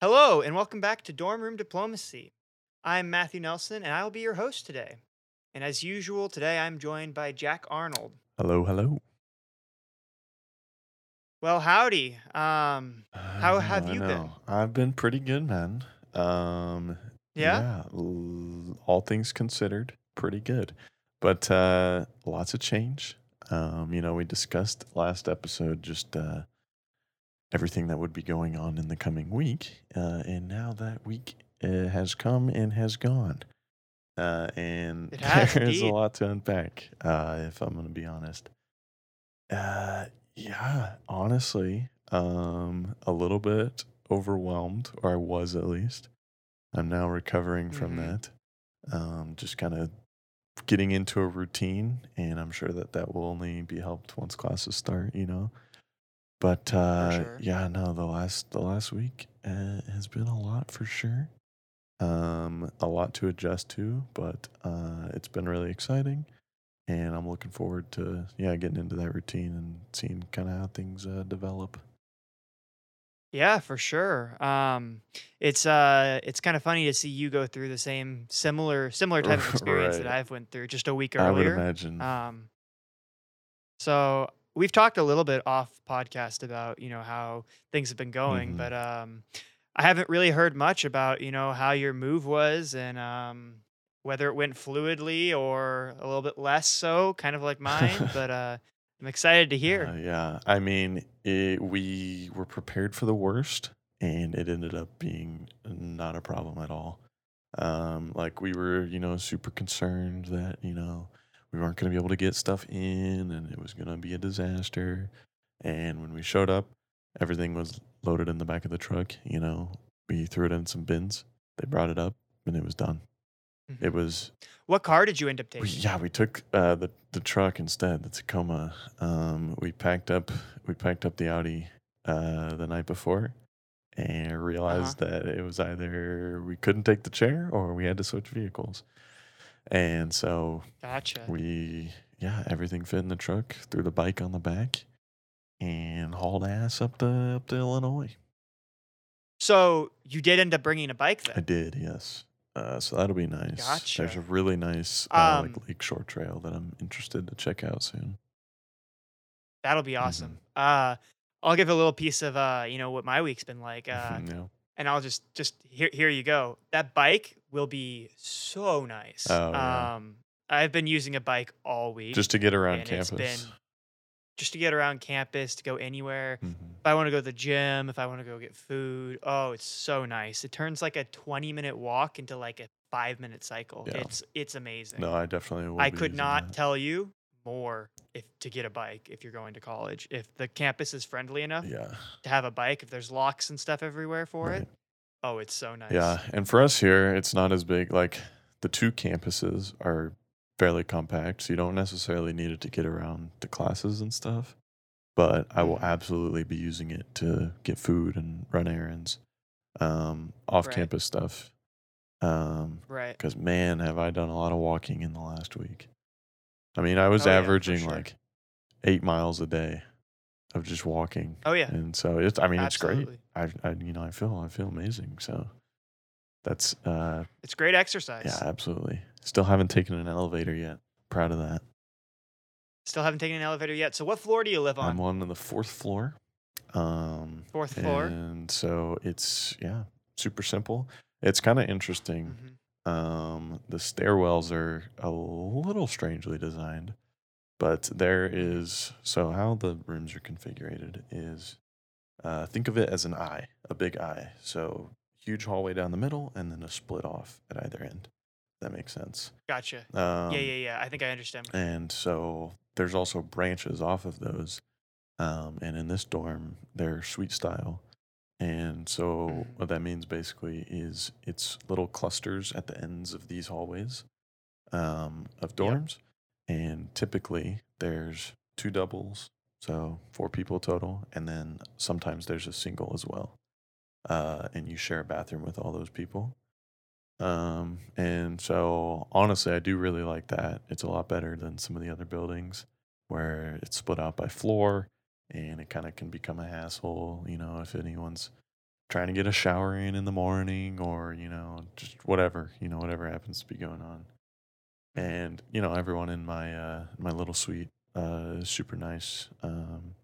Hello, and welcome back to Dormroom Diplomacy. I'm Matthew Nelson, and I will be your host today. And as usual, today I'm joined by Jack Arnold. Hello, hello. Well, howdy. Um, How I have I you been? I've been pretty good, man. Um, yeah? l- all things considered, pretty good. But uh, lots of change. Um, you know, we discussed last episode just uh, everything that would be going on in the coming week, uh, and now that week uh, has come and has gone. Uh, and there's a lot to unpack, uh, if I'm going to be honest. Uh, yeah, honestly, um, a little bit overwhelmed, or I was at least. I'm now recovering from Mhm. that. Um, just kind of getting into a routine, and I'm sure that that will only be helped once classes start. You know, but uh, sure. yeah, no, the last the last week uh, has been a lot for sure. Um, a lot to adjust to, but uh, it's been really exciting and I'm looking forward to yeah getting into that routine and seeing kind of how things uh, develop. Yeah, for sure. Um, it's uh, it's kind of funny to see you go through the same similar similar type of experience that I've went through just a week earlier. I would imagine. Um, so we've talked a little bit off podcast about you know how things have been going, Mhm. but um, I haven't really heard much about you know how your move was and um, whether it went fluidly or a little bit less so, kind of like mine. but uh, I'm excited to hear. Uh, yeah, I mean, it, we were prepared for the worst, and it ended up being not a problem at all. Um, like we were, you know, super concerned that you know we weren't going to be able to get stuff in, and it was going to be a disaster. And when we showed up, everything was loaded in the back of the truck. You know, we threw it in some bins. They brought it up, and it was done. Mhm. It was What car did you end up taking? we, yeah, we took uh, the the truck instead, the Tacoma. Um, we packed up we packed up the Audi uh, the night before, and realized Uh-huh. that it was either we couldn't take the chair or we had to switch vehicles. And so Gotcha. we yeah, everything fit in the truck, threw the bike on the back, and hauled ass up to up to Illinois. So you did end up bringing a bike then. I did, yes. Uh, so that'll be nice. There's a really nice uh, Um, like Lakeshore Trail that I'm interested to check out soon. That'll be awesome. Uh, I'll give a little piece of uh, you know, what my week's been like. Uh. And I'll just just here here you go. That bike will be so nice. Oh, yeah. Um, I've been using a bike all week Just to get around campus. been just to get around campus, to go anywhere. Mhm. If I want to go to the gym, if I want to go get food, oh, it's so nice. It turns like a 20 minute walk into like a five minute cycle. Yeah. It's it's amazing. No, I definitely. I could not that. tell you more if to get a bike if you're going to college. If the campus is friendly enough Yeah. to have a bike, if there's locks and stuff everywhere for right. it, oh, it's so nice. Yeah, and for us here, it's not as big. Like the two campuses are fairly compact, so you don't necessarily need it to get around to classes and stuff. But I will Mhm. absolutely be using it to get food and run errands, um, off-campus stuff. Um, Right. because man, have I done a lot of walking in the last week. I mean, I was Oh, yeah, averaging sure. like eight miles a day of just walking. Oh yeah. and so it's i mean Absolutely. it's great I, I you know i feel i feel amazing so that's uh It's great exercise. yeah absolutely still haven't taken an elevator yet proud of that Still haven't taken an elevator yet. So what floor do you live on? i'm on the fourth floor um Fourth floor. and so it's yeah super simple it's kind of interesting Mhm. Um the stairwells are a little strangely designed but there is so how the rooms are configured is uh, think of it as an eye a big eye so huge hallway down the middle and then a split off at either end that makes sense Gotcha. um, yeah, yeah, yeah. I think I understand. and so there's also branches off of those um, and in this dorm they're suite style and so Mhm. what that means basically is it's little clusters at the ends of these hallways um, of Yep. dorms and typically there's two doubles so four people total and then sometimes there's a single as well uh, and you share a bathroom with all those people um, and so honestly, I do really like that. It's a lot better than some of the other buildings where it's split out by floor and it kind of can become a hassle, you know, if anyone's trying to get a shower in in the morning or, you know, just whatever, you know, whatever happens to be going on. And, you know, everyone in my uh my little suite uh is super nice. Um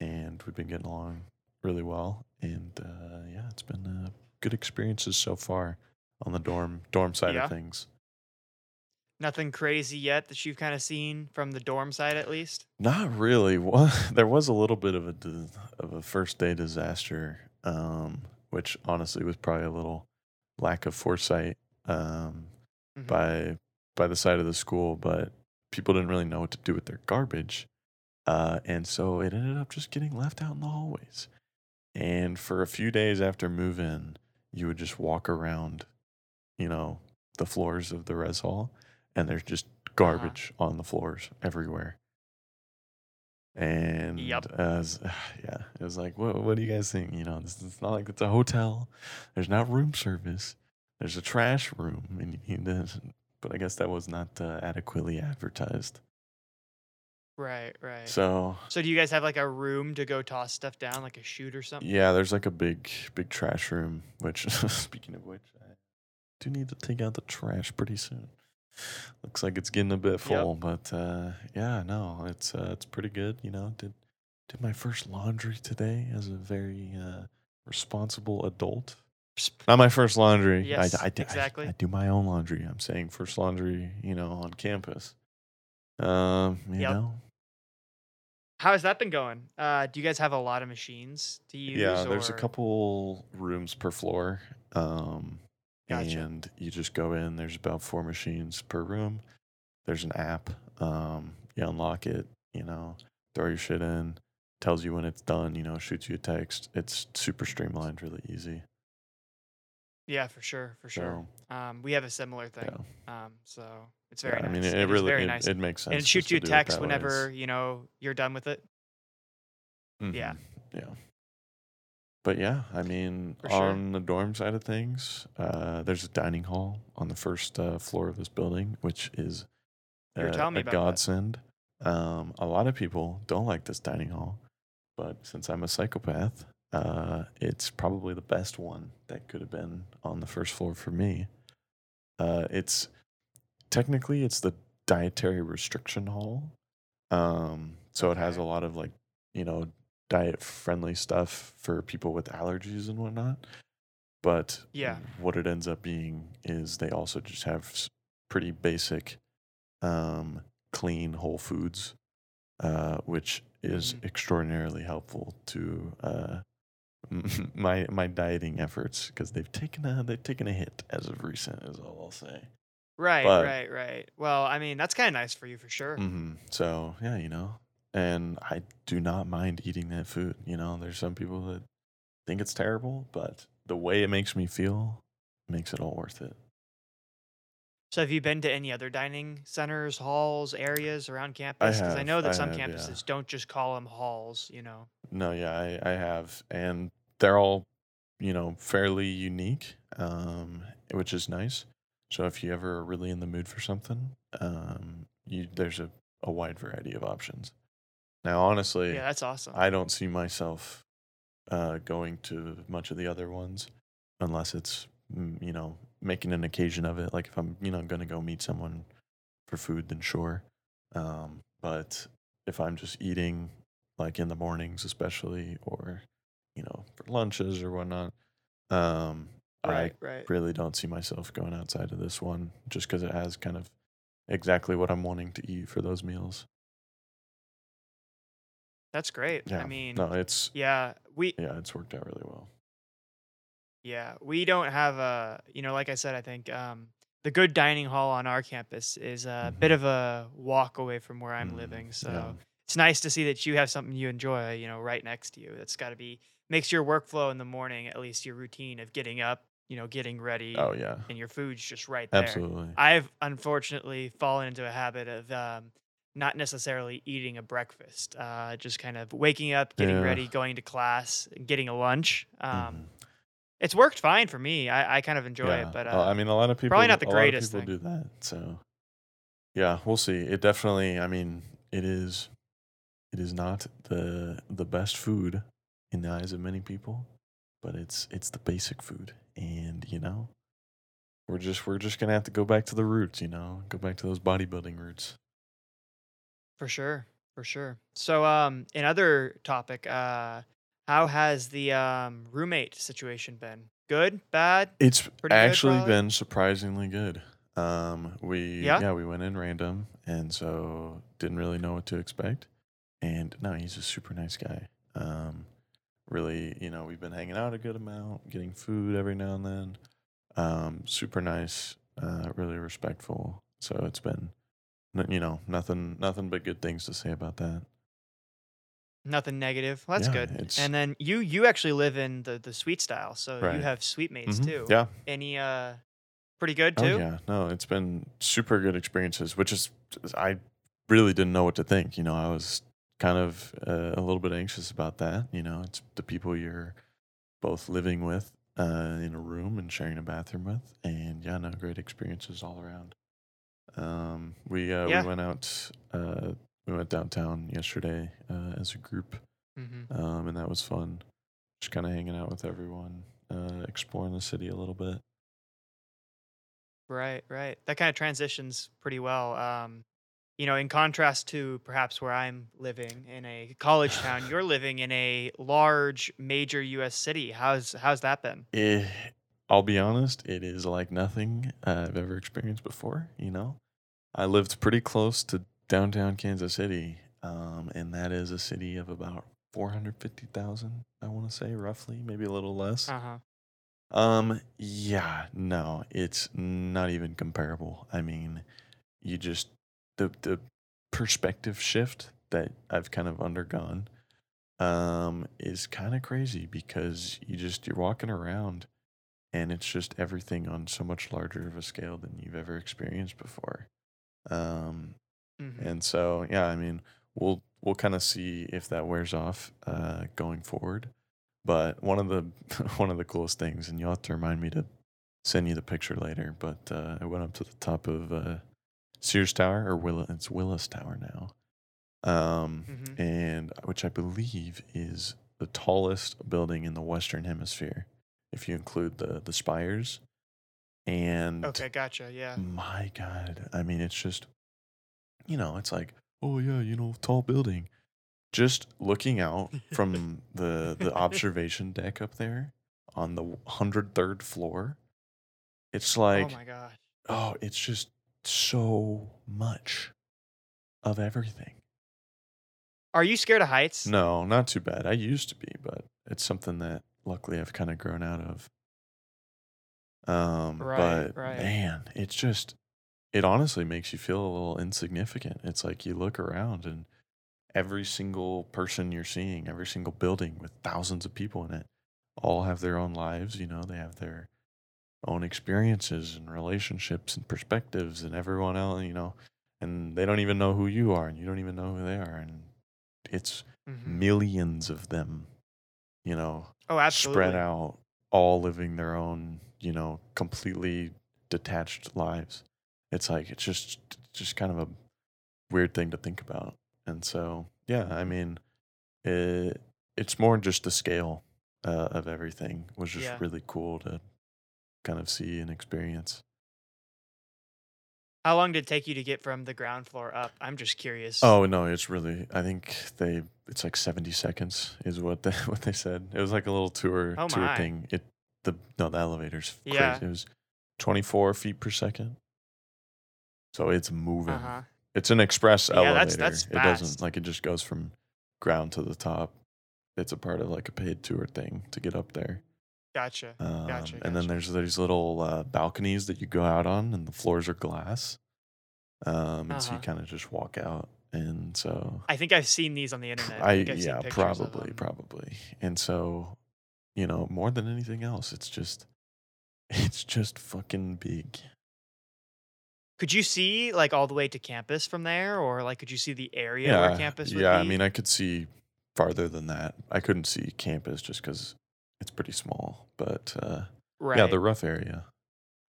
and we've been getting along really well and uh yeah, it's been uh, good experiences so far on the dorm dorm side Yeah. of things. Nothing crazy yet that you've kind of seen from the dorm side, at least. Not really. Well, there was a little bit of a of a first day disaster, um, which honestly was probably a little lack of foresight um, Mhm. by by the side of the school, but people didn't really know what to do with their garbage, uh, and so it ended up just getting left out in the hallways. And for a few days after move in, you would just walk around, you know, the floors of the res hall, and there's just garbage on the floors everywhere. And Yep. as yeah, it was like, what, what do you guys think? You know, this, it's not like it's a hotel. There's not room service. There's a trash room, and you need to, but I guess that was not uh, adequately advertised. Right, right. So, So do you guys have like a room to go toss stuff down, like a chute or something? yeah, there's like a big, big trash room. Which, speaking of which, I do need to take out the trash pretty soon. Looks like it's getting a bit full, but uh, yeah, no, it's uh, it's pretty good. You know, did did my first laundry today as a very uh, responsible adult. Not my first laundry. Yes, I, I, I- exactly. I, do my own laundry. I'm saying first laundry, you know, on campus. Um, you Yep. know, How has that been going? Uh, do you guys have a lot of machines to use? yeah. There's a couple rooms per floor. Um, Gotcha. and you just go in. There's about four machines per room. There's an app. Um, you unlock it. You know, throw your shit in. Tells you when it's done. You know, shoots you a text. It's super streamlined, really easy. Yeah, for sure, for sure. So, Um, we have a similar thing. yeah. Um, so it's Yeah, very I mean, it, It really very it, nice. it makes sense. and it shoots you a text that way. whenever you know you're done with it. yeah. Mhm, Yeah. But yeah, I mean, For sure. on the dorm side of things, uh, there's a dining hall on the first uh, floor of this building, which is uh, a godsend. Um, a lot of people don't like this dining hall, but since I'm a psychopath, uh, it's probably the best one that could have been on the first floor for me. Uh, it's technically it's the dietary restriction hall, um, so it has a lot of like you know diet friendly stuff for people with allergies and whatnot. But Yeah. what it ends up being is they also just have pretty basic, um, clean whole foods, uh, which is Mhm. extraordinarily helpful to uh, my my dieting efforts because they've taken a they've taken a hit as of recent, is all I'll say. Right, But- right, right. Well, I mean, that's kind of nice for you for sure. Mm-hmm. So yeah, you know, and I do not mind eating that food. You know, there's some people that think it's terrible, but the way it makes me feel makes it all worth it. So, have you been to any other dining centers, halls, areas around campus? Because I have, know that I some have, yeah. campuses don't just call them halls. You know. No, yeah, I, I have, and they're all, you know, fairly unique, um, which is nice. So if you ever are really in the mood for something, um, you there's a, a wide variety of options. Now, honestly, Yeah, that's awesome. I don't see myself uh, going to much of the other ones unless it's mm, you know making an occasion of it. Like if I'm you know going to go meet someone for food, then sure. Um, but if I'm just eating like in the mornings, especially or you know for lunches or whatnot, um, right, I right. really don't see myself going outside of this one just because it has kind of exactly what I'm wanting to eat for those meals. That's great. Yeah, I mean, no, it's yeah, we yeah, it's worked out really well. Yeah, we don't have a, you know, like I said, I think um, the good dining hall on our campus is a bit Mhm. of a walk away from where I'm Mm, living. So yeah. it's nice to see that you have something you enjoy, you know, right next to you. That's got to be, makes your workflow in the morning, at least your routine of getting up, you know, getting ready, Oh yeah, and your food's just right there. absolutely. I've unfortunately fallen into a habit of um, not necessarily eating a breakfast, uh, just kind of waking up, getting Yeah. ready, going to class, getting a lunch. Um, Mhm. It's worked fine for me. I, I kind of enjoy yeah. it, but uh, Well, I mean, a lot of people probably not the a lot of greatest people thing. do that. So yeah, we'll see. It definitely. I mean, it is. It is not the the best food in the eyes of many people, but it's it's the basic food, and you know, we're just we're just gonna have to go back to the roots, you know, go back to those bodybuilding roots. For sure, for sure. So, um, another topic, uh, how has the um roommate situation been? Good, bad, It's pretty actually probably. been surprisingly good. Um, we Yeah. yeah we went in random, and so didn't really know what to expect. And no, he's a super nice guy. Um, really, you know, we've been hanging out a good amount, getting food every now and then. Um, super nice, uh, really respectful. So it's been, you know, nothing, nothing but good things to say about that. Nothing negative. Well, that's Yeah, good. it's- And then you you actually live in the the suite style, so you have suite mates Mhm. too. Yeah. Any uh, pretty good Oh too. yeah, no, it's been super good experiences, which is I really didn't know what to think. You know, I was kind of uh, a little bit anxious about that. You know, it's the people you're both living with uh, in a room and sharing a bathroom with, and yeah, no, great experiences all around. Um, we uh, Yeah. we went out. Uh, we went downtown yesterday uh, as a group, hmm um, and that was fun. Just kind of hanging out with everyone, uh, exploring the city a little bit. Right, right. That kind of transitions pretty well. Um, you know, in contrast to perhaps where I'm living in a college town, you're living in a large major U.S. city. How's how's that been? Eh, I'll be honest, it is like nothing I've ever experienced before. You know, I lived pretty close to downtown Kansas City, um, and that is a city of about 450,000, I want to say, roughly, maybe a little less. Uh huh. Um, yeah, no, it's not even comparable. I mean, you just the the perspective shift that I've kind of undergone um is kind of crazy because you just you're walking around and it's just everything on so much larger of a scale than you've ever experienced before. Um hmm and so yeah, I mean, we'll we'll kind of see if that wears off uh going forward. But one of the one of the coolest things, and you'll have to remind me to send you the picture later. But uh, I went up to the top of uh, Sears Tower, or Will it's Willis Tower now, um, Mhm. and which I believe is the tallest building in the Western Hemisphere, if you include the the spires. And Okay, gotcha. Yeah. my God, I mean, it's just, you know, it's like, oh yeah, you know, tall building. Just looking out from the the observation deck up there on the hundred third floor, it's oh like, oh my gosh. oh, it's just so much of everything. Are you scared of heights? No, not too bad. I used to be, but it's something that luckily I've kind of grown out of. Um, Right, but right. man, it's just it honestly makes you feel a little insignificant. It's like you look around and every single person you're seeing, every single building with thousands of people in it, all have their own lives, you know, they have their own experiences and relationships and perspectives and everyone else, you know, and they don't even know who you are and you don't even know who they are and it's Mhm. millions of them, you know, Oh, absolutely. spread out, all living their own, you know, completely detached lives. It's like it's just just kind of a weird thing to think about. And so, yeah, I mean, it, it's more just the scale uh, of everything was just Yeah. really cool to kind of see and experience. How long did it take you to get from the ground floor up? I'm just curious. Oh no, it's really. I think they. It's like seventy seconds is what they what they said. It was like a little tour Oh tour thing. It the no the elevator's crazy. Yeah. It was twenty four feet per second. So it's moving. Uh huh. It's an express Yeah, elevator. that's- that's it doesn't like it just goes from ground to the top. It's a part of like a paid tour thing to get up there. Gotcha. Um, Gotcha, And then there's these little uh, balconies that you go out on, and the floors are glass. Um, and so you Uh-huh. kind of just walk out, and so I think I've seen these on the internet. I I've yeah probably probably, and so you know more than anything else, it's just it's just fucking big. Could you see like all the way to campus from there, or like could you see the area yeah, where campus would yeah. be? I mean, I could see farther than that. I couldn't see campus just because it's pretty small, but uh, right. yeah, the rough area.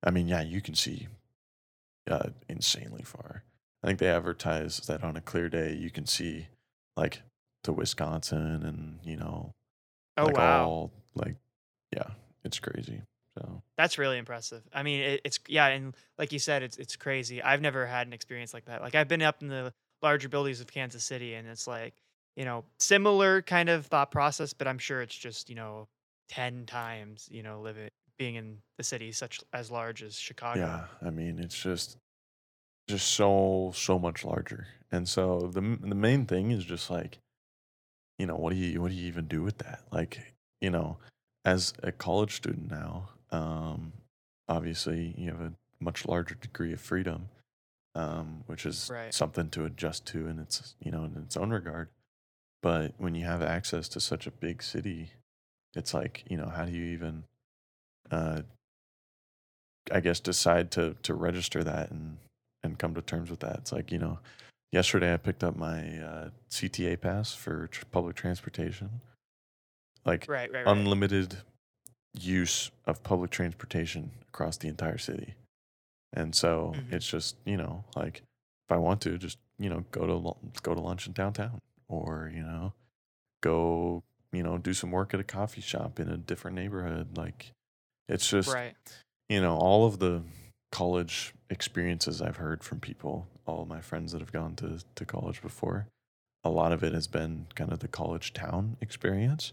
I mean, yeah, you can see uh, insanely far. I think they advertise that on a clear day you can see like to Wisconsin and you know oh like wow. all like yeah, it's crazy. So That's really impressive. I mean, it, it's yeah, and like you said, it's it's crazy. I've never had an experience like that. Like I've been up in the larger buildings of Kansas City, and it's like you know similar kind of thought process, but I'm sure it's just you know ten times you know living being in the city such as large as Chicago. yeah, I mean, it's just just so so much larger. And so the the main thing is just like, you know, what do you what do you even do with that? Like, you know, as a college student now, um, obviously you have a much larger degree of freedom, um, which is Right. something to adjust to in its you know in its own regard. But when you have access to such a big city, it's like you know how do you even uh, I guess decide to to register that and and come to terms with that. It's like you know, yesterday I picked up my uh, CTA pass for tr- public transportation, like Right. Right. Right. unlimited use of public transportation across the entire city. And so Mhm. it's just you know like if I want to just you know go to go to lunch in downtown or you know go you know do some work at a coffee shop in a different neighborhood like it's just right. you know, all of the college experiences I've heard from people, all of my friends that have gone to, to college before, a lot of it has been kind of the college town experience.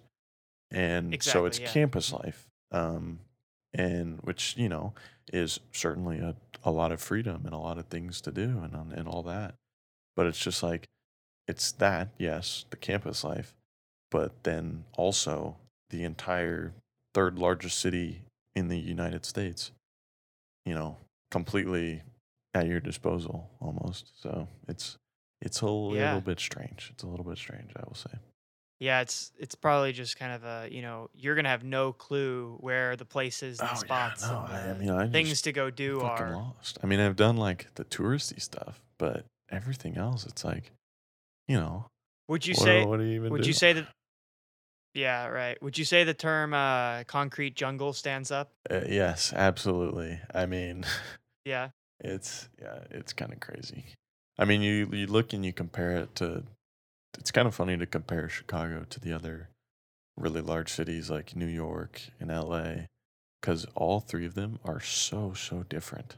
And so it's yeah. campus life, um, and which, you know, is certainly a, a lot of freedom and a lot of things to do and, and all that. But it's just like, it's that, yes, the campus life, but then also the entire third largest city in the United States, you know, completely at your disposal almost. So it's it's a little Yeah. bit strange. It's a little bit strange, I will say. Yeah, it's it's probably just kind of a you know you're gonna have no clue where the places, the Oh yeah, spots, no, and I, I mean I things to go do are. lost. I mean I've done like the touristy stuff, but everything else, it's like, you know, Would you what, say? what do you even Would do? you say that? Yeah, right. Would you say the term uh, "concrete jungle" stands up? Uh, yes, absolutely. I mean, Yeah. it's yeah, it's kind of crazy. I mean, you you look and you compare it to. It's kind of funny to compare Chicago to the other really large cities like New York and L.A. because all three of them are so so different.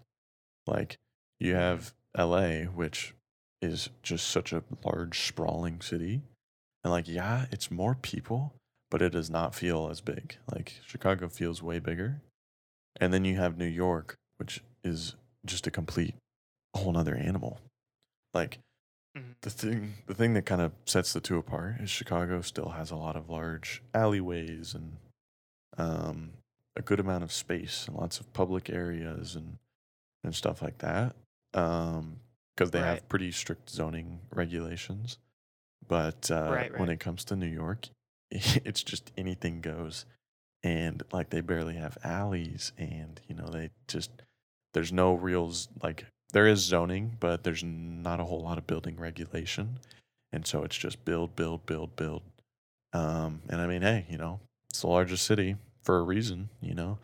Like you have L.A., which is just such a large sprawling city, and like yeah, it's more people, but it does not feel as big. Like Chicago feels way bigger, and then you have New York, which is just a complete whole nother animal. Like Mhm. the thing the thing that kind of sets the two apart is Chicago still has a lot of large alleyways and um, a good amount of space and lots of public areas and and stuff like that. Um, because they Right. have pretty strict zoning regulations. But uh, Right, when it comes to New York, it's just anything goes, and like they barely have alleys, and you know they just there's no real like there is zoning, but there's not a whole lot of building regulation, and so it's just build, build, build, build. Um, and I mean, hey, you know, it's the largest city for a reason, you know.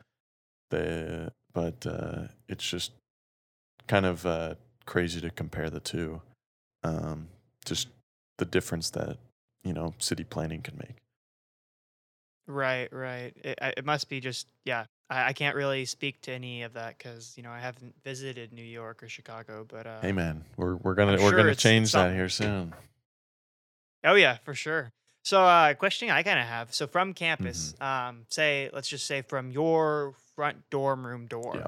The but uh, it's just kind of uh, crazy to compare the two. Um, just the difference that you know city planning can make. Right. Right. It, it must be just yeah. I, I can't really speak to any of that because you know I haven't visited New York or Chicago, but uh, Hey man, we're we're gonna I'm we're sure gonna change that here soon. Oh yeah, for sure. So, uh, question I kind of have. So, from campus, Mm-hmm. um, say, let's just say from your front dorm room door, Yeah.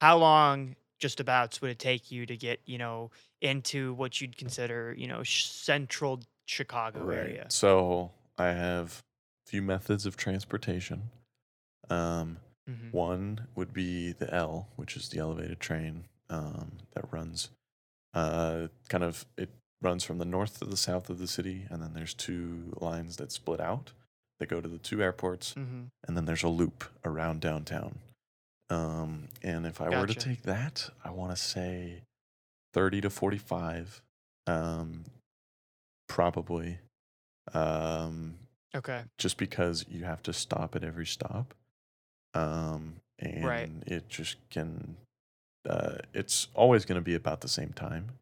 how long just abouts would it take you to get, you know, into what you'd consider, you know, sh- central Chicago area? So I have a few methods of transportation. Um, hmm One would be the L, which is the elevated train um, that runs uh, kind of it runs from the north to the south of the city, and then there's two lines that split out. They go to the two airports, hmm and then there's a loop around downtown. Um, and if I were to take that, I want to say 30 to 45, um, probably. Um, Okay. just because you have to stop at every stop. Um, and Right. it just can, uh, it's always going to be about the same time.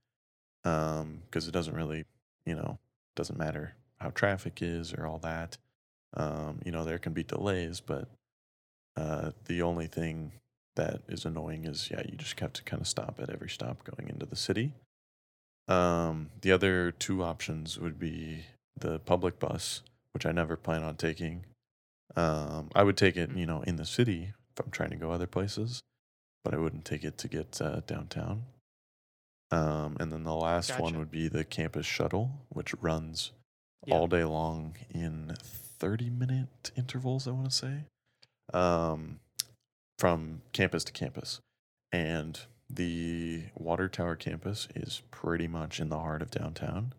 Um, because it doesn't really, you know, doesn't matter how traffic is or all that. Um, you know, there can be delays, but Uh, the only thing that is annoying is yeah, you just have to kind of stop at every stop going into the city. Um, the other two options would be the public bus, which I never plan on taking. Um, I would take it, you know, in the city if I'm trying to go other places, but I wouldn't take it to get uh, downtown. Um, and then the last one would be the campus shuttle, which runs Yeah. all day long in 30 minute intervals, I want to say, um, from campus to campus. And the Water Tower campus is pretty much in the heart of downtown,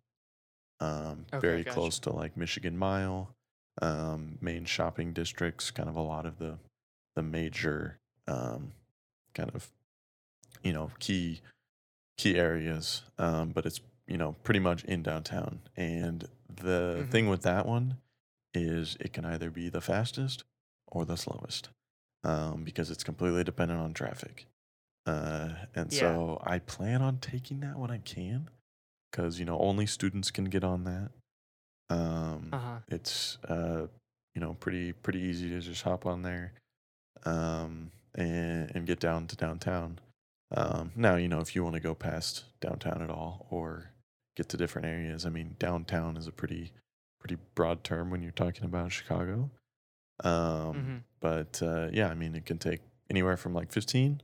um, Okay, very gotcha. close to like Michigan Mile, um, main shopping districts, kind of a lot of the the major um, kind of you know key key areas. Um, but it's you know pretty much in downtown. And the Mhm. thing with that one is it can either be the fastest or the slowest um, because it's completely dependent on traffic. Uh, and Yeah. so I plan on taking that when I can because you know only students can get on that. Um, Uh huh. it's uh, you know pretty pretty easy to just hop on there um, and and get down to downtown. Um, now you know if you want to go past downtown at all or get to different areas. I mean, downtown is a pretty pretty broad term when you're talking about Chicago. Um, hmm But uh, yeah, I mean, it can take anywhere from like 15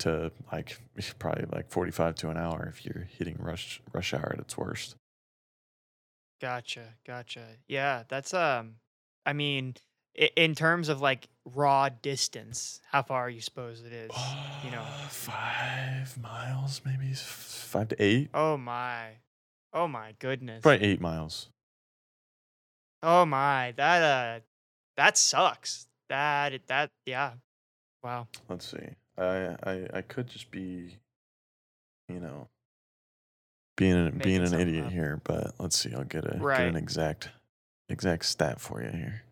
to like probably like 45 to an hour if you're hitting rush rush hour at its worst. Gotcha. Gotcha. Yeah, that's um. I mean, i- in terms of like raw distance, how far you suppose it is? you know. five miles, maybe s- five to eight. Oh my. Oh my goodness. Probably eight miles. Oh my. That uh. That sucks. That it that yeah. Wow. Let's see. I I I could just be, you know, being an, being an idiot up. here. But let's see. I'll get a get an exact exact stat for you here.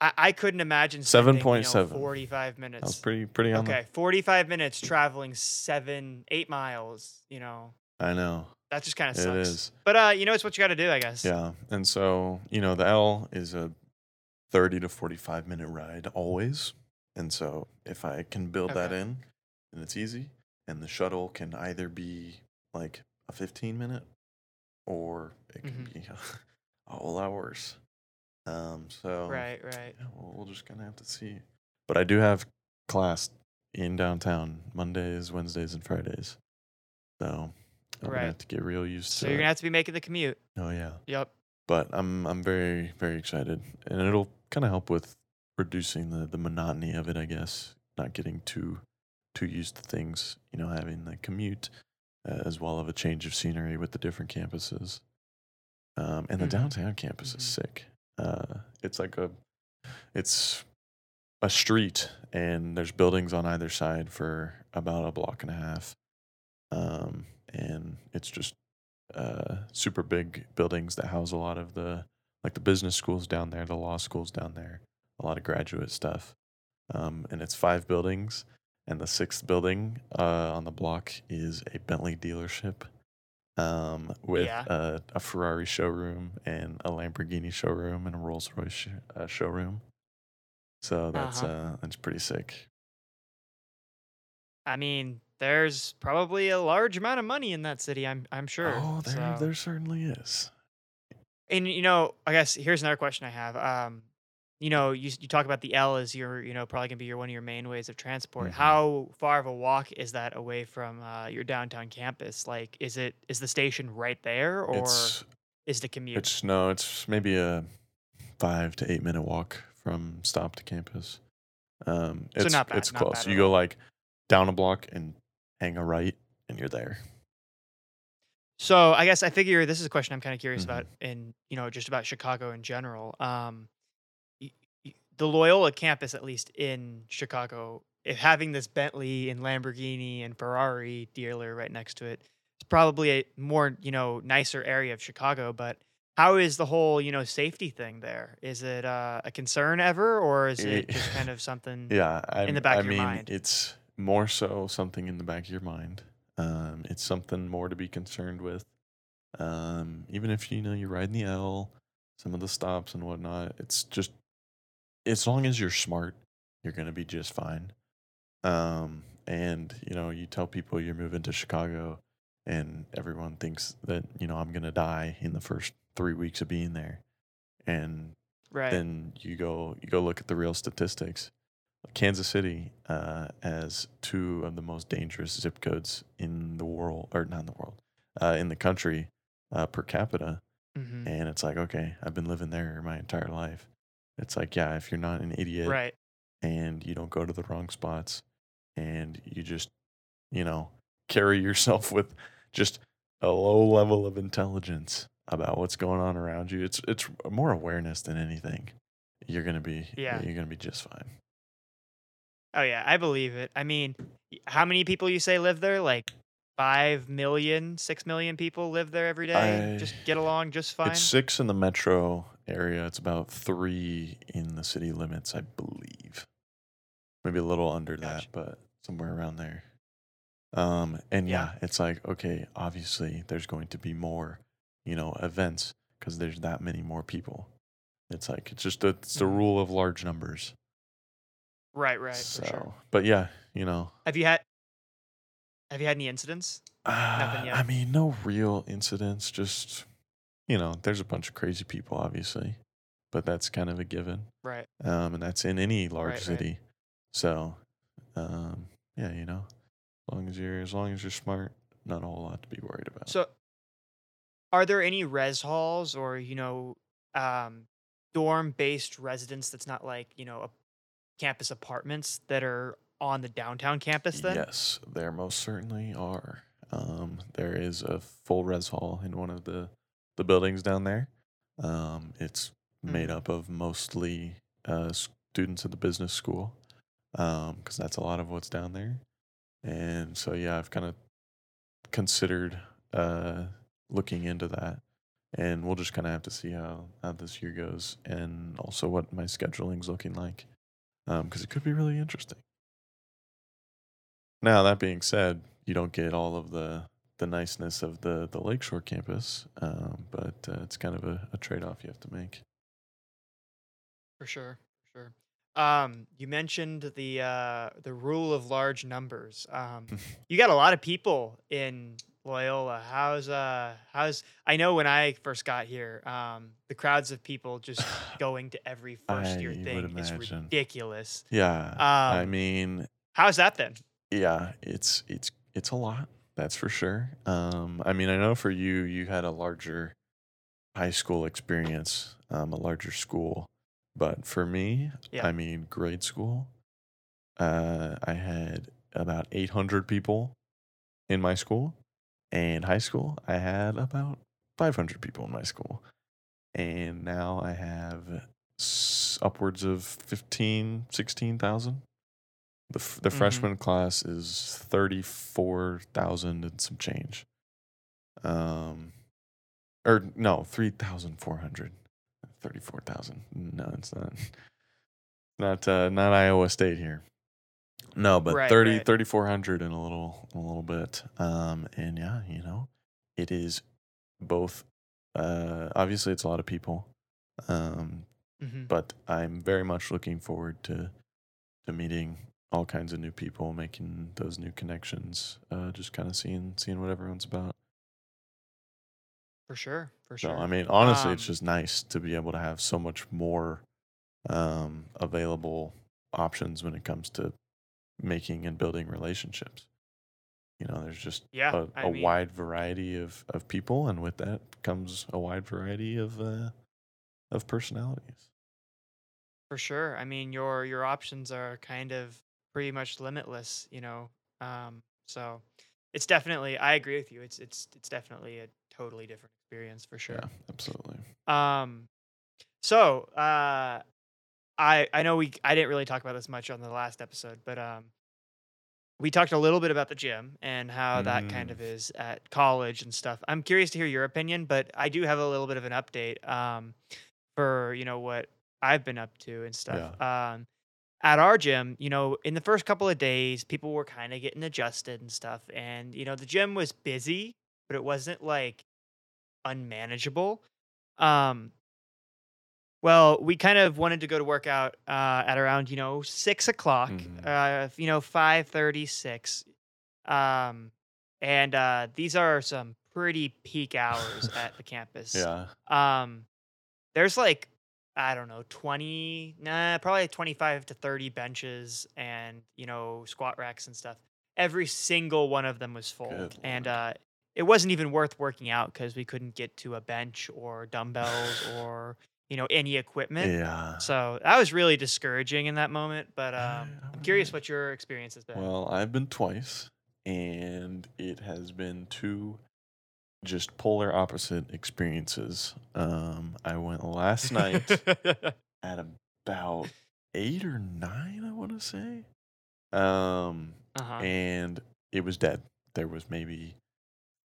I, I couldn't imagine spending, you know, 7.7. 45 That was minutes. pretty pretty on Okay, 45 minutes traveling seven, eight miles. You know. I know that just kind of sucks. is. But uh, you know, it's what you got to do, I guess. Yeah, and so you know the L is a thirty to forty-five minute ride always, and so if I can build that in, then it's easy. And the shuttle can either be like a fifteen minute, or it can Mhm. be a whole lot worse. Um, so Right. Right. yeah, we'll, we'll just gonna have to see. But I do have class in downtown Mondays, Wednesdays, and Fridays, so I'm Right. gonna have to get real used So to. So you're gonna have to be making the commute. Oh yeah Yep. but I'm I'm very very excited, and it'll kind of help with reducing the the monotony of it, I guess. Not getting too too used to things, you know, having the commute as well of a change of scenery with the different campuses. Um, and the Mhm. downtown campus is Mhm. sick. Uh, it's like a it's a street, and there's buildings on either side for about a block and a half. Um, and it's just uh, super big buildings that house a lot of the like the business schools down there, the law schools down there, a lot of graduate stuff. Um, and it's five buildings, and the sixth building uh, on the block is a Bentley dealership um, with Yeah. a, a Ferrari showroom and a Lamborghini showroom and a Rolls Royce sh- uh, showroom. So that's Uh-huh. uh, that's pretty sick. I mean, there's probably a large amount of money in that city. I'm I'm sure. Oh, there so. there certainly is. And you know, I guess here's another question I have. Um, you know, you you talk about the L as your, you know, probably gonna be your one of your main ways of transport. Mhm. How far of a walk is that away from uh, your downtown campus? Like, is it is the station right there, or It's is the commute? It's no, it's maybe a five to eight minute walk from stop to campus. Um, So it's not bad, it's close. You go like down a block and hang a right, and you're there. So I guess I figure this is a question I'm kind of curious Mhm. about, in you know, just about Chicago in general. Um, the Loyola campus, at least in Chicago, if having this Bentley and Lamborghini and Ferrari dealer right next to it, it's probably a more you know nicer area of Chicago. But how is the whole you know safety thing there? Is it uh, a concern ever, or is it Eh, just kind of something? Yeah, I, the back I of your mean, mind. it's more so something in the back of your mind. Um, it's something more to be concerned with. Um, even if you know you're riding the L, some of the stops and whatnot, it's just as long as you're smart you're gonna be just fine. Um, and you know, you tell people you're moving to Chicago, and everyone thinks that you know I'm gonna die in the first three weeks of being there, and Right. then you go you go look at the real statistics. Kansas City uh, has two of the most dangerous zip codes in the world, or not in the world, uh, in the country uh, per capita. hmm And it's like, okay, I've been living there my entire life. It's like, yeah, if you're not an idiot Right. and you don't go to the wrong spots and you just, you know, carry yourself with just a low level of intelligence about what's going on around you, it's it's more awareness than anything. You're gonna be Yeah. you're gonna be just fine. Oh yeah, I believe it. I mean, how many people you say live there? Like five million, six million people live there every day. just get along just fine. It's six in the metro area. It's about three in the city limits, I believe. Maybe a little under Gotcha. that, but somewhere around there. Um, and Yeah. yeah, it's like okay, obviously there's going to be more, you know, events because there's that many more people. It's like it's just the, it's the Mhm. rule of large numbers. right, right, so, for sure. but yeah, you know, Have you had Have you had any incidents? uh, yet? I mean, no real incidents. Just you know, there's a bunch of crazy people, obviously, but that's kind of a given. Right. um, and that's in any large Right, right. city. So, um, yeah, you know, as long as you're as long as you're smart, not a whole lot to be worried about. So, are there any res halls or you know, um, dorm based residence that's not like you know, a campus apartments that are on the downtown campus? Then. yes, there most certainly are. Um, there is a full res hall in one of the the buildings down there. Um, it's made Mhm. up of mostly uh, students at the business school, because that's a lot of what's down there. And so, yeah, I've kind of considered uh, looking into that, and we'll just kind of have to see how how this year goes, and also what my scheduling's looking like, because it could be really interesting. Now, that being said, you don't get all of the the niceness of the the Lakeshore campus, um, but uh, it's kind of a, a trade off you have to make. For sure, for sure. Um, you mentioned the uh, the rule of large numbers. Um, you got a lot of people in Loyola. How's uh how's I know when I first got here, um, the crowds of people just going to every first year I thing is ridiculous. Yeah, I Um, mean, How's that then? Yeah, it's it's it's a lot. That's for sure. Um, I mean, I know for you, you had a larger high school experience, um, a larger school, but for me, Yeah. I mean, grade school, uh, I had about 800 people in my school, and high school, I had about 500 people in my school, and now I have s- upwards of 15, 16,000. The, f- the Mhm. freshman class is 34,000 and some change. Um, or no, 3,400. 34,000. No, it's not. Not uh, not Iowa State here. No, but Right, 30 right. 3400 in a little a little bit. Um and yeah, you know, it is both uh obviously it's a lot of people. Um hmm but I'm very much looking forward to to meeting all kinds of new people, making those new connections, uh, just kind of seeing seeing what everyone's about. For sure, for So sure. I mean, honestly, it's Um, just nice to be able to have so much more um, available options when it comes to making and building relationships. You know, there's just Yeah, a, I a mean- wide variety of, of people, and with that comes a wide variety of uh, of personalities. For sure. I mean, your your options are kind of pretty much limitless, you know. Um, so it's definitely I agree with you. It's it's it's definitely a totally different experience for sure. Yeah, absolutely. Um, so uh, I I know we I didn't really talk about this much on the last episode, but um, we talked a little bit about the gym and how that kind Mm. of is at college and stuff. I'm curious to hear your opinion, but I do have a little bit of an update um, for you know what I've been up to and stuff. Um, at our gym, you know, in the first couple of days, people were kind of getting adjusted and stuff, and you know, the gym was busy, but it wasn't like unmanageable. Um, Well, we kind of wanted to go to work out uh, at around you know six o'clock. Mhm. Uh, you know five thirty six. Um, and uh, these are some pretty peak hours at the campus. Yeah. Um, there's like I don't know, twenty, nah, probably twenty five to thirty benches, and you know squat racks and stuff. Every single one of them was full, Good and uh, it wasn't even worth working out because we couldn't get to a bench or dumbbells or you know any equipment. Yeah. So that was really discouraging in that moment. But um, I'm curious what your experience has been. Well, I've been twice, and it has been two just polar opposite experiences. Um, I went last night at about eight or nine, I want to say. Um, uh-huh. and it was dead. There was maybe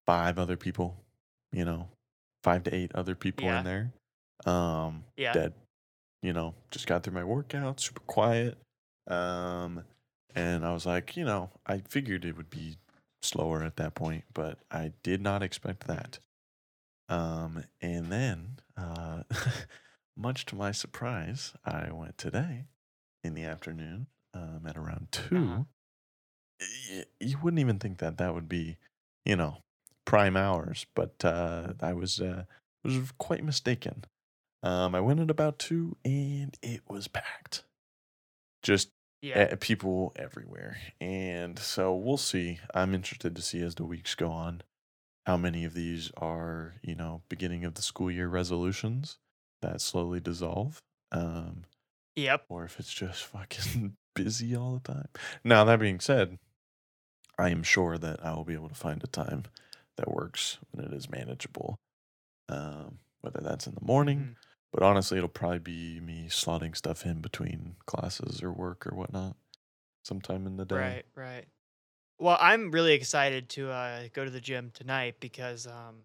five other people, you know, five to eight other people Yeah. in there. Um, Yeah. dead. You know, just got through my workout, super quiet. Um, and I was like, you know, I figured it would be slower at that point, but I did not expect that. Um, and then, uh, much to my surprise, I went today in the afternoon um, at around 2 Uh-huh. Y- You wouldn't even think that that would be, you know, prime hours, but uh, I was uh, was quite mistaken. Um, I went at about two, and it was packed. Just yeah. people everywhere. And so we'll see. I'm interested to see as the weeks go on how many of these are, you know, beginning of the school year resolutions that slowly dissolve. Um, Yep. or if it's just fucking busy all the time. Now, that being said, I am sure that I will be able to find a time that works when it is manageable. Um, whether that's in the morning, Mhm. But honestly, it'll probably be me slotting stuff in between classes or work or whatnot sometime in the day. Right, right. Well, I'm really excited to uh, go to the gym tonight because um,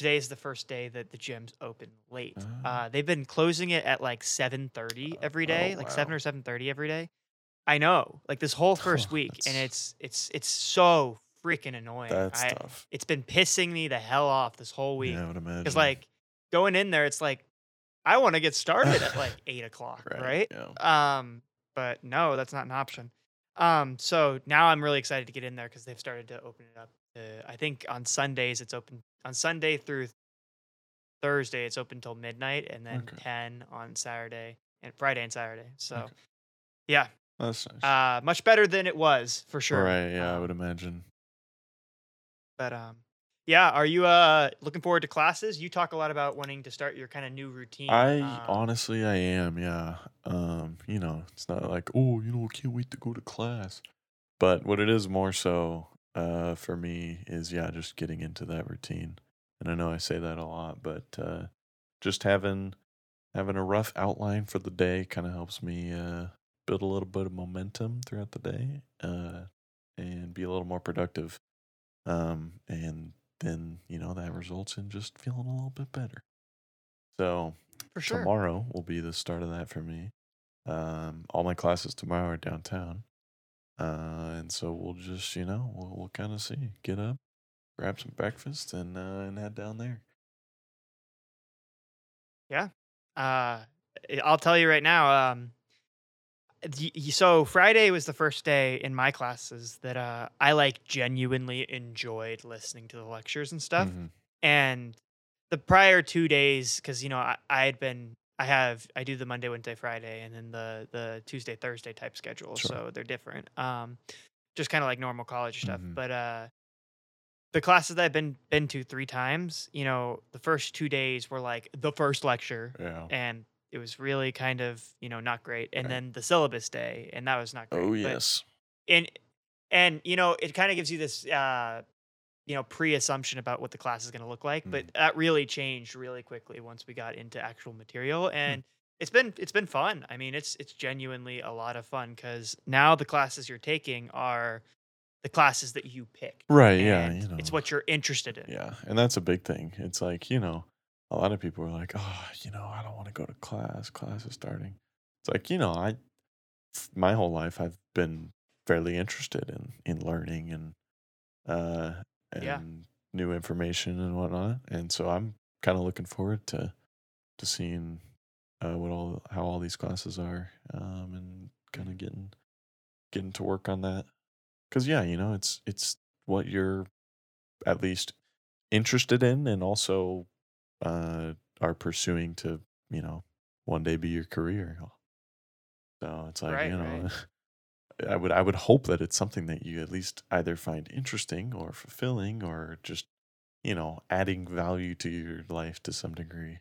is the first day that the gym's open late. Ah. Uh, they've been closing it at like 7:30 every day, Oh, like 7 or 7:30 every day. I know, like this whole first Oh, week, and it's it's it's so freaking annoying. That's I, tough. It's been pissing me the hell off this whole week Yeah, I would imagine. because like going in there, it's like I want to get started at like eight o'clock, right? Yeah. Um, but no, that's not an option. Um, so now I'm really excited to get in there because they've started to open it up. To, I think on Sundays it's open on Sunday through Thursday it's open till midnight, and then Okay. ten on Saturday and Friday and Saturday. So Okay. yeah, That's nice. uh, much better than it was for sure. Right. Yeah, I Um, would imagine. But um, yeah, are you uh looking forward to classes? You talk a lot about wanting to start your kind of new routine. I um, honestly, I am. Yeah. Um, you know, it's not like, oh, you know, I can't wait to go to class. But what it is more so, uh, for me is yeah, just getting into that routine. And I know I say that a lot, but uh, just having having a rough outline for the day kind of helps me uh, build a little bit of momentum throughout the day, uh, and be a little more productive. Um, and then you know that results in just feeling a little bit better. So for sure. tomorrow will be the start of that for me. Um, all my classes tomorrow are downtown, uh, and so we'll just you know we'll, we'll kind of see, get up, grab some breakfast, and uh, and head down there. Yeah, uh, I'll tell you right now. Um, so Friday was the first day in my classes that uh, I like genuinely enjoyed listening to the lectures and stuff. Mhm. And the prior two days, because you know I, I had been, I have, I do the Monday, Wednesday, Friday, and then the the Tuesday, Thursday type schedule. Sure. So they're different. Um, just kind of like normal college stuff. Mhm. But uh, the classes that I've been been to three times, you know, the first two days were like the first lecture, Yeah. and it was really kind of you know not great and Right. then the syllabus day and that was not great Oh But- yes. and and you know it kind of gives you this uh you know pre-assumption about what the class is going to look like but Mhm. that really changed really quickly once we got into actual material Hmm. and it's been it's been fun i mean it's it's genuinely a lot of fun because now the classes you're taking are the classes that you pick Right. Yeah. You know. it's what you're interested in Yeah, and that's a big thing. It's like, you know, a lot of people are like, "Oh, you know, I don't want to go to class. Class is starting." It's like, you know, I, my whole life I've been fairly interested in in learning and uh and Yeah. new information and whatnot. And so I'm kind of looking forward to to seeing uh, what all how all these classes are, um, and kind of getting getting to work on that. Cause yeah, you know, it's it's what you're at least interested in, and also uh, are pursuing to you know one day be your career. So it's like Right, you right. know. I would I would hope that it's something that you at least either find interesting or fulfilling or just you know adding value to your life to some degree.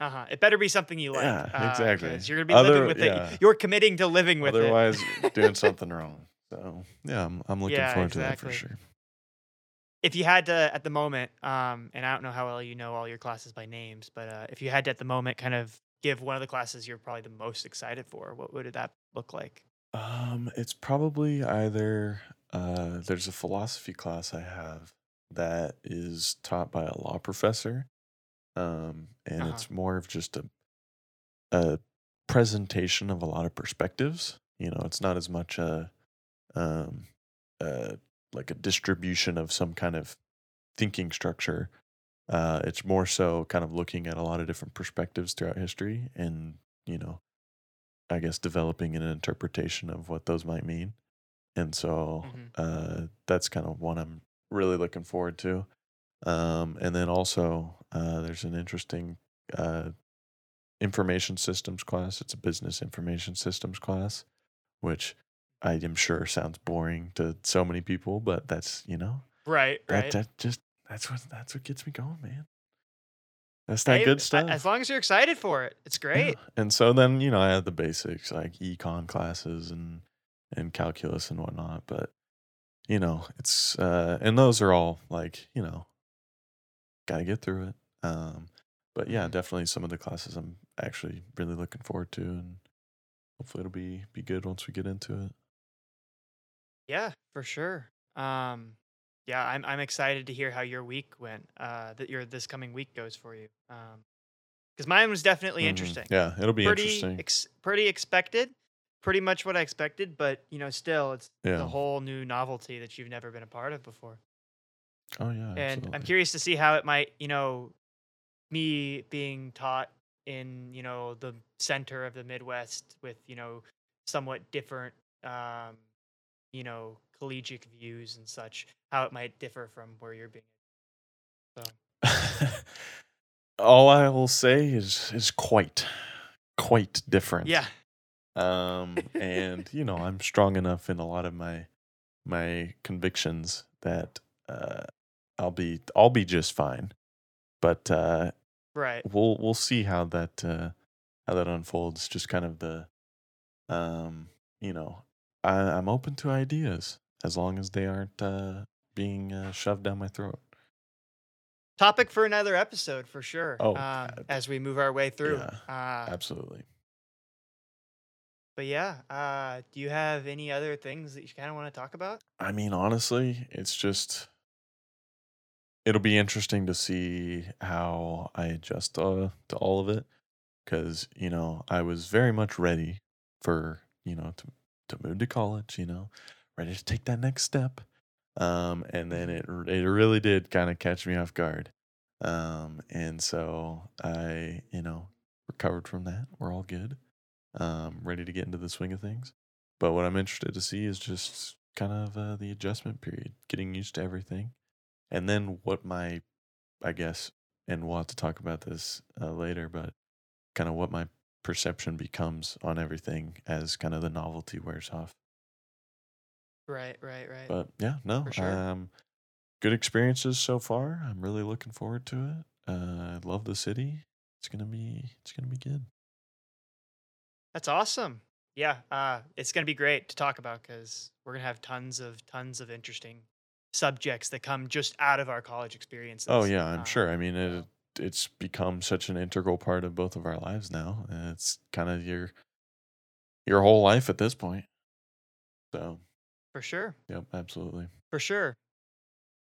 Uh-huh. It better be something you like. Yeah, uh, You're gonna be Other- living with yeah. it. You're committing to living with Otherwise, it. doing something wrong. So yeah, I'm I'm looking Yeah, forward to that for sure. If you had to at the moment, um, and I don't know how well you know all your classes by names, but uh, if you had to at the moment kind of give one of the classes you're probably the most excited for, what would that look like? Um, it's probably either uh, there's a philosophy class I have that is taught by a law professor, um, and Uh-huh. it's more of just a a presentation of a lot of perspectives. You know, it's not as much a um, uh, like a distribution of some kind of thinking structure. Uh, it's more so kind of looking at a lot of different perspectives throughout history, and you know, I guess developing an interpretation of what those might mean. And so Mhm. uh, that's kind of one I'm really looking forward to. Um, and then also, uh, there's an interesting uh, information systems class. It's a business information systems class, which I am sure sounds boring to so many people, but that's you know Right, that, right. that just that's what that's what gets me going, man. That's that Hey, good stuff. As long as you're excited for it, it's great. Yeah. And so then, you know, I had the basics like econ classes and and calculus and whatnot. But, you know, it's uh and those are all like, you know, gotta get through it. Um but yeah, definitely some of the classes I'm actually really looking forward to and hopefully it'll be be good once we get into it. Yeah, for sure. Um, yeah, I'm I'm excited to hear how your week went. Uh, that your this coming week goes for you. Um, because mine was definitely Mhm. interesting. Yeah, it'll be pretty interesting. ex- pretty expected, pretty much what I expected. But you know, still, it's Yeah. a whole new novelty that you've never been a part of before. Oh yeah. and I'm curious to see how it might, you know, me being taught in, you know, the center of the Midwest with, you know, somewhat different, um, you know, collegiate views and such, how it might differ from where you're being. So, all I will say is is quite quite different. yeah, um and you know i'm strong enough in a lot of my my convictions that uh i'll be i'll be just fine but uh right. we'll we'll see how that uh how that unfolds just kind of the um you know I, i'm open to ideas as long as they aren't uh being uh, shoved down my throat Topic for another episode for sure. Oh, um, uh, as we move our way through. yeah, Uh, absolutely but yeah, uh, do you have any other things that you kind of want to talk about? I mean, honestly, it's just it'll be interesting to see how I adjust uh, to all of it because you know I was very much ready for you know to to move to college, you know, ready to take that next step, um, and then it it really did kind of catch me off guard, um, and so I you know recovered from that. We're all good, um, ready to get into the swing of things. But what I'm interested to see is just kind of uh, the adjustment period, getting used to everything, and then what my, I guess, and we'll have to talk about this uh, later, but kind of what my perception becomes on everything as kind of the novelty wears off. Right, right, right. But yeah, no, sure. um, good experiences so far. I'm really looking forward to it. Uh, I love the city. It's gonna be, it's gonna be good. That's awesome. Yeah, uh, it's gonna be great to talk about because we're gonna have tons of tons of interesting subjects that come just out of our college experiences. Oh yeah, I'm Um, sure. I mean, it it's become such an integral part of both of our lives now. and It's kind of your your whole life at this point. So, for sure, yep, absolutely. for sure.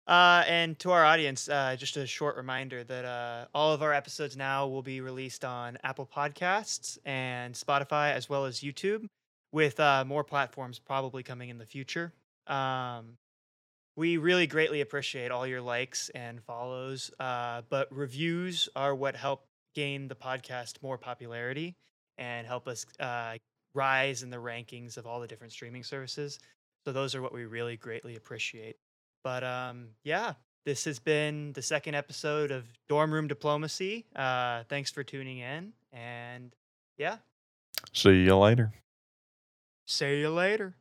Uh, and to our audience, uh, just a short reminder that uh, all of our episodes now will be released on Apple Podcasts and Spotify, as well as YouTube, with uh, more platforms probably coming in the future. Um, we really greatly appreciate all your likes and follows, uh, but reviews are what help gain the podcast more popularity and help us uh, rise in the rankings of all the different streaming services. So those are what we really greatly appreciate. But um, yeah, this has been the second episode of Dormroom Diplomacy. Uh, thanks for tuning in, and yeah, See you later. see you later.